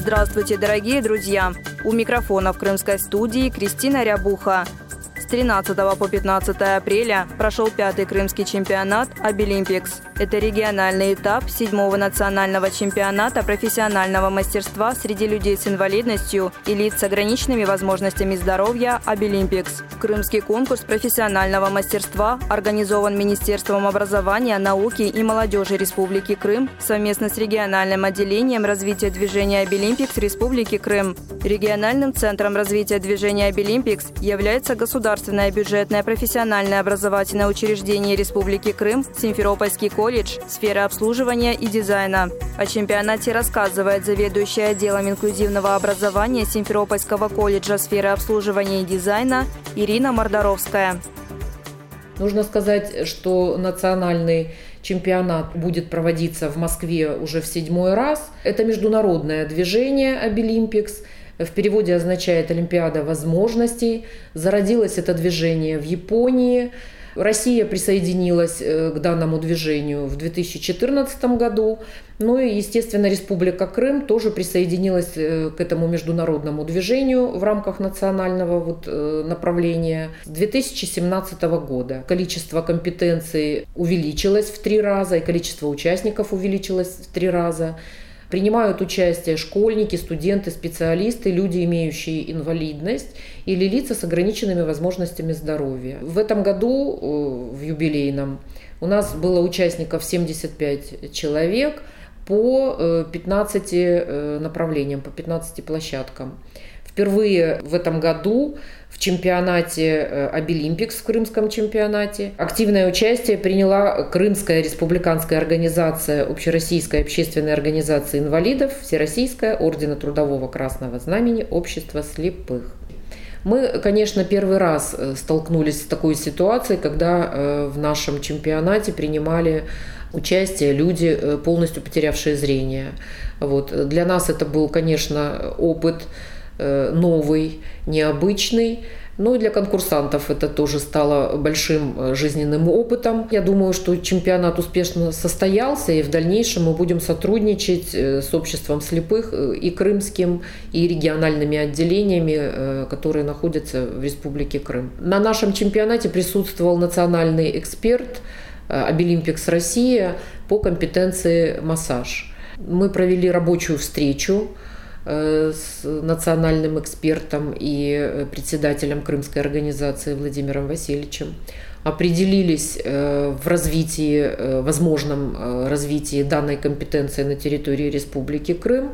Здравствуйте, дорогие друзья! У микрофона в крымской студии Кристина Рябуха. 13 по 15 апреля прошел пятый крымский чемпионат «Абилимпикс». Это региональный этап седьмого национального чемпионата профессионального мастерства среди людей с инвалидностью и лиц с ограниченными возможностями здоровья «Абилимпикс». Крымский конкурс профессионального мастерства организован Министерством образования, науки и молодежи Республики Крым совместно с региональным отделением развития движения «Абилимпикс» Республики Крым. Региональным центром развития движения «Абилимпикс» является государственный государственное бюджетное профессиональное образовательное учреждение Республики Крым, Симферопольский колледж, сферы обслуживания и дизайна. О чемпионате рассказывает заведующая отделом инклюзивного образования Симферопольского колледжа сферы обслуживания и дизайна Ирина Мордоровская. Нужно сказать, что национальный чемпионат будет проводиться в Москве уже в седьмой раз. Это международное движение «Абилимпикс», в переводе означает «Олимпиада возможностей». Зародилось это движение в Японии. Россия присоединилась э, к данному движению в 2014 году. Ну и, естественно, Республика Крым тоже присоединилась э, к этому международному движению в рамках национального вот э, направления с 2017 года. Количество компетенций увеличилось в три раза, и количество участников увеличилось в три раза. Принимают участие школьники, студенты, специалисты, люди, имеющие инвалидность или лица с ограниченными возможностями здоровья. В этом году, э, в юбилейном, у нас было участников 75 человек по 15 э, э, направлениям, по 15 площадкам. Впервые в этом году в чемпионате Обилимпикс, в крымском чемпионате. Активное участие приняла Крымская республиканская организация Общероссийская общественная организация инвалидов, Всероссийская Ордена Трудового Красного Знамени Общества слепых. Мы, конечно, первый раз э, столкнулись с такой ситуацией, когда э, в нашем чемпионате принимали участие люди, э, полностью потерявшие зрение. Вот. Для нас это был, конечно, опыт Э, новый, необычный. Ну и для конкурсантов это тоже стало большим э, жизненным опытом. Я думаю, что чемпионат успешно состоялся, и в дальнейшем мы будем сотрудничать э, с обществом слепых и крымским, и региональными отделениями, которые находятся в Республике Крым. На нашем чемпионате присутствовал национальный эксперт Обилимпикс Россия по компетенции массаж. Мы провели рабочую встречу Э, с национальным экспертом и э, председателем Крымской организации Владимиром Васильевичем определились э, в развитии, возможном развитии данной компетенции на территории Республики Крым.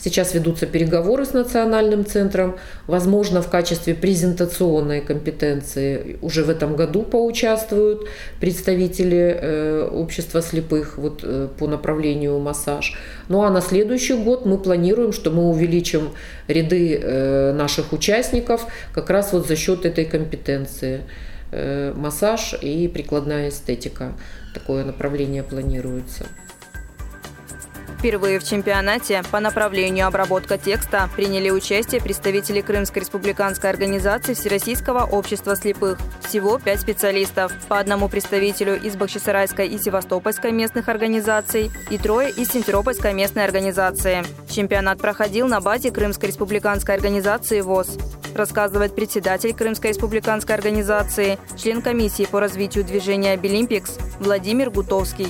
Сейчас ведутся переговоры с национальным центром. Возможно, в качестве презентационной компетенции уже в этом году поучаствуют представители общества слепых вот, по направлению массаж. Ну а на следующий год мы планируем, что мы увеличим ряды э, наших участников как раз вот за счет этой компетенции. Э, массаж и прикладная эстетика. Такое направление планируется. Впервые в чемпионате по направлению обработка текста приняли участие представители Крымской республиканской организации Всероссийского общества слепых. Всего пять специалистов, по одному представителю из Бахчисарайской и Севастопольской местных организаций и трое из Симферопольской местной организации. Чемпионат проходил на базе Крымской республиканской организации ВОЗ рассказывает председатель Крымской республиканской организации, член комиссии по развитию движения «Обилимпикс» Владимир Гутовский.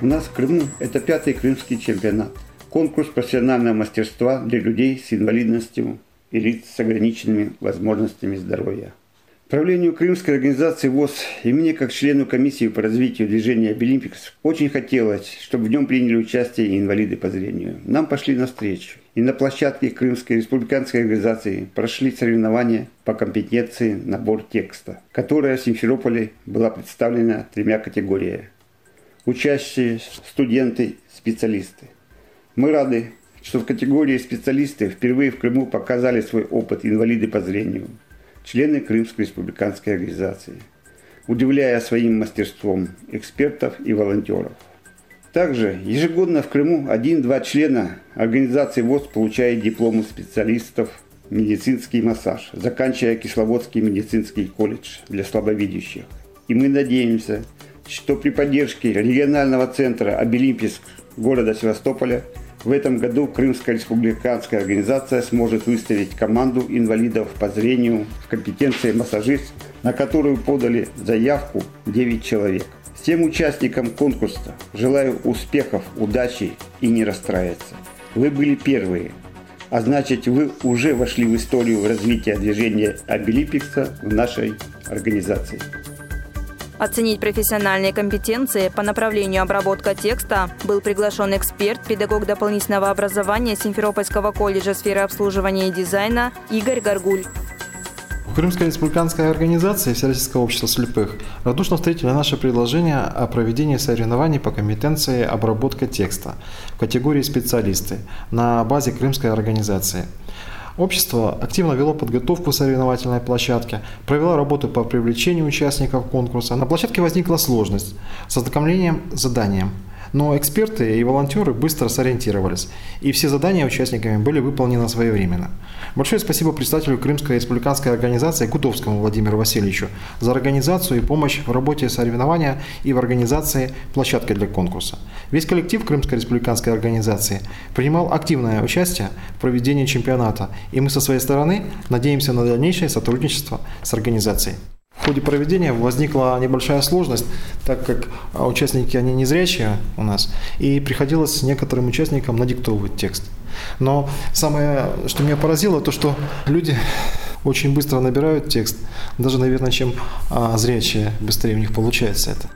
У нас в Крыму это пятый крымский чемпионат. Конкурс профессионального мастерства для людей с инвалидностью и лиц с ограниченными возможностями здоровья. Правлению Крымской организации ВОС и мне, как члену комиссии по развитию движения «Абилимпикс», очень хотелось, чтобы в нем приняли участие инвалиды по зрению. Нам пошли навстречу. И на площадке Крымской республиканской организации прошли соревнования по компетенции набор текста, которая в Симферополе была представлена тремя категориями учащие студенты, специалисты. Мы рады, что в категории специалисты впервые в Крыму показали свой опыт инвалиды по зрению, члены Крымской республиканской организации, удивляя своим мастерством экспертов и волонтеров. Также ежегодно в Крыму один-два члена организации ВОЗ получают дипломы специалистов медицинский массаж, заканчивая Кисловодский медицинский колледж для слабовидящих. И мы надеемся, что при поддержке регионального центра «Обилимписк» города Севастополя в этом году Крымская республиканская организация сможет выставить команду инвалидов по зрению в компетенции массажист, на которую подали заявку 9 человек. Всем участникам конкурса желаю успехов, удачи и не расстраиваться. Вы были первые, а значит вы уже вошли в историю развития движения Обилипикса в нашей организации. Оценить профессиональные компетенции по направлению обработка текста был приглашен эксперт, педагог дополнительного образования Симферопольского колледжа сферы обслуживания и дизайна Игорь Гаргуль. Крымская республиканская организация Всероссийского общества слепых радушно встретили наше предложение о проведении соревнований по компетенции обработка текста в категории специалисты на базе Крымской организации. Общество активно вело подготовку соревновательной площадки, провело работу по привлечению участников конкурса. На площадке возникла сложность с ознакомлением с заданием – но эксперты и волонтеры быстро сориентировались, и все задания участниками были выполнены своевременно. Большое спасибо представителю Крымской республиканской организации Гутовскому Владимиру Васильевичу за организацию и помощь в работе соревнования и в организации площадки для конкурса. Весь коллектив Крымской республиканской организации принимал активное участие в проведении чемпионата, и мы со своей стороны надеемся на дальнейшее сотрудничество с организацией. В ходе проведения возникла небольшая сложность, так как а, участники, они незрячие у нас, и приходилось некоторым участникам надиктовывать текст. Но самое, что меня поразило, то, что люди очень быстро набирают текст, даже, наверное, чем а, зрячие, быстрее у них получается это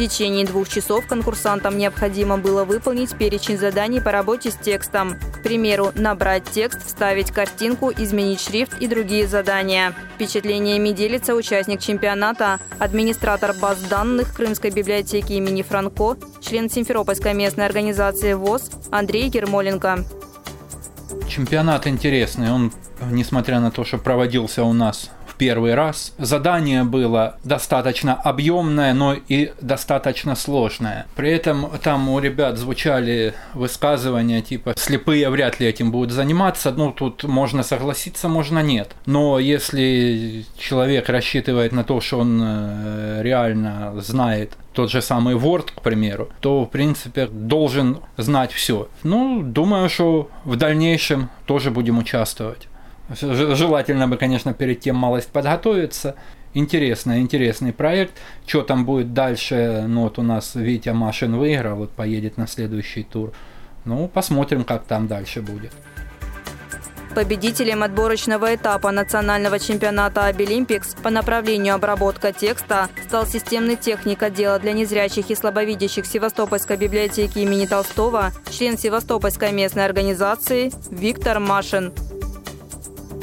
течение двух часов конкурсантам необходимо было выполнить перечень заданий по работе с текстом. К примеру, набрать текст, вставить картинку, изменить шрифт и другие задания. Впечатлениями делится участник чемпионата, администратор баз данных Крымской библиотеки имени Франко, член Симферопольской местной организации ВОЗ Андрей Гермоленко. Чемпионат интересный. Он, несмотря на то, что проводился у нас первый раз. Задание было достаточно объемное, но и достаточно сложное. При этом там у ребят звучали высказывания типа «слепые вряд ли этим будут заниматься». Ну, тут можно согласиться, можно нет. Но если человек рассчитывает на то, что он э, реально знает тот же самый Word, к примеру, то, в принципе, должен знать все. Ну, думаю, что в дальнейшем тоже будем участвовать. Желательно бы, конечно, перед тем малость подготовиться. Интересный, интересный проект. Что там будет дальше? Ну вот у нас Витя Машин выиграл, вот поедет на следующий тур. Ну, посмотрим, как там дальше будет. Победителем отборочного этапа национального чемпионата Обилимпикс по направлению обработка текста стал системный техник отдела для незрячих и слабовидящих Севастопольской библиотеки имени Толстого, член Севастопольской местной организации Виктор Машин.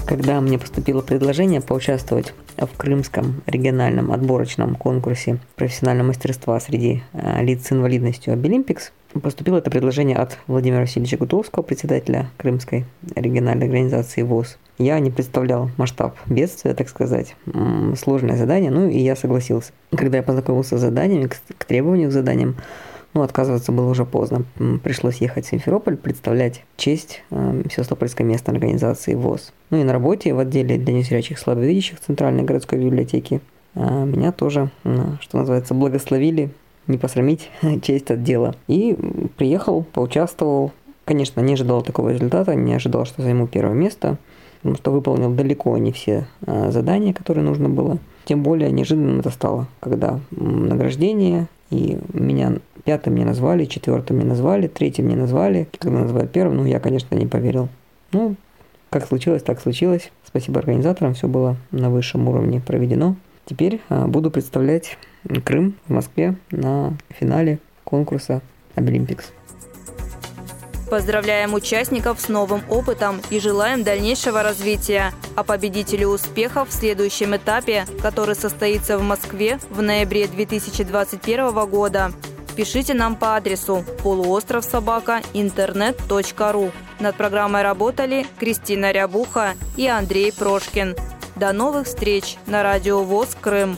Когда мне поступило предложение поучаствовать в Крымском региональном отборочном конкурсе профессионального мастерства среди э, лиц с инвалидностью Обилимпикс, поступило это предложение от Владимира Васильевича Гутовского, председателя Крымской региональной организации ВОЗ. Я не представлял масштаб бедствия, так сказать, сложное задание, ну и я согласился. Когда я познакомился с заданиями, к требованию к заданиям, ну, отказываться было уже поздно. Пришлось ехать в Симферополь, представлять честь э, Севастопольской местной организации ВОЗ. Ну и на работе в отделе для незрячих слабовидящих Центральной городской библиотеки э, меня тоже, э, что называется, благословили не посрамить честь отдела. И приехал, поучаствовал. Конечно, не ожидал такого результата, не ожидал, что займу первое место, потому что выполнил далеко не все э, задания, которые нужно было. Тем более неожиданно это стало, когда награждение, и меня пятым не назвали, четвертым не назвали, третьим не назвали. Когда назвали первым, ну, я, конечно, не поверил. Ну, как случилось, так случилось. Спасибо организаторам, все было на высшем уровне проведено. Теперь а, буду представлять Крым в Москве на финале конкурса Обилимпикс. Поздравляем участников с новым опытом и желаем дальнейшего развития. А победителю успехов в следующем этапе, который состоится в Москве в ноябре 2021 года. Пишите нам по адресу полуостров собака интернет.ру. Над программой работали Кристина Рябуха и Андрей Прошкин. До новых встреч на радио ВОЗ Крым.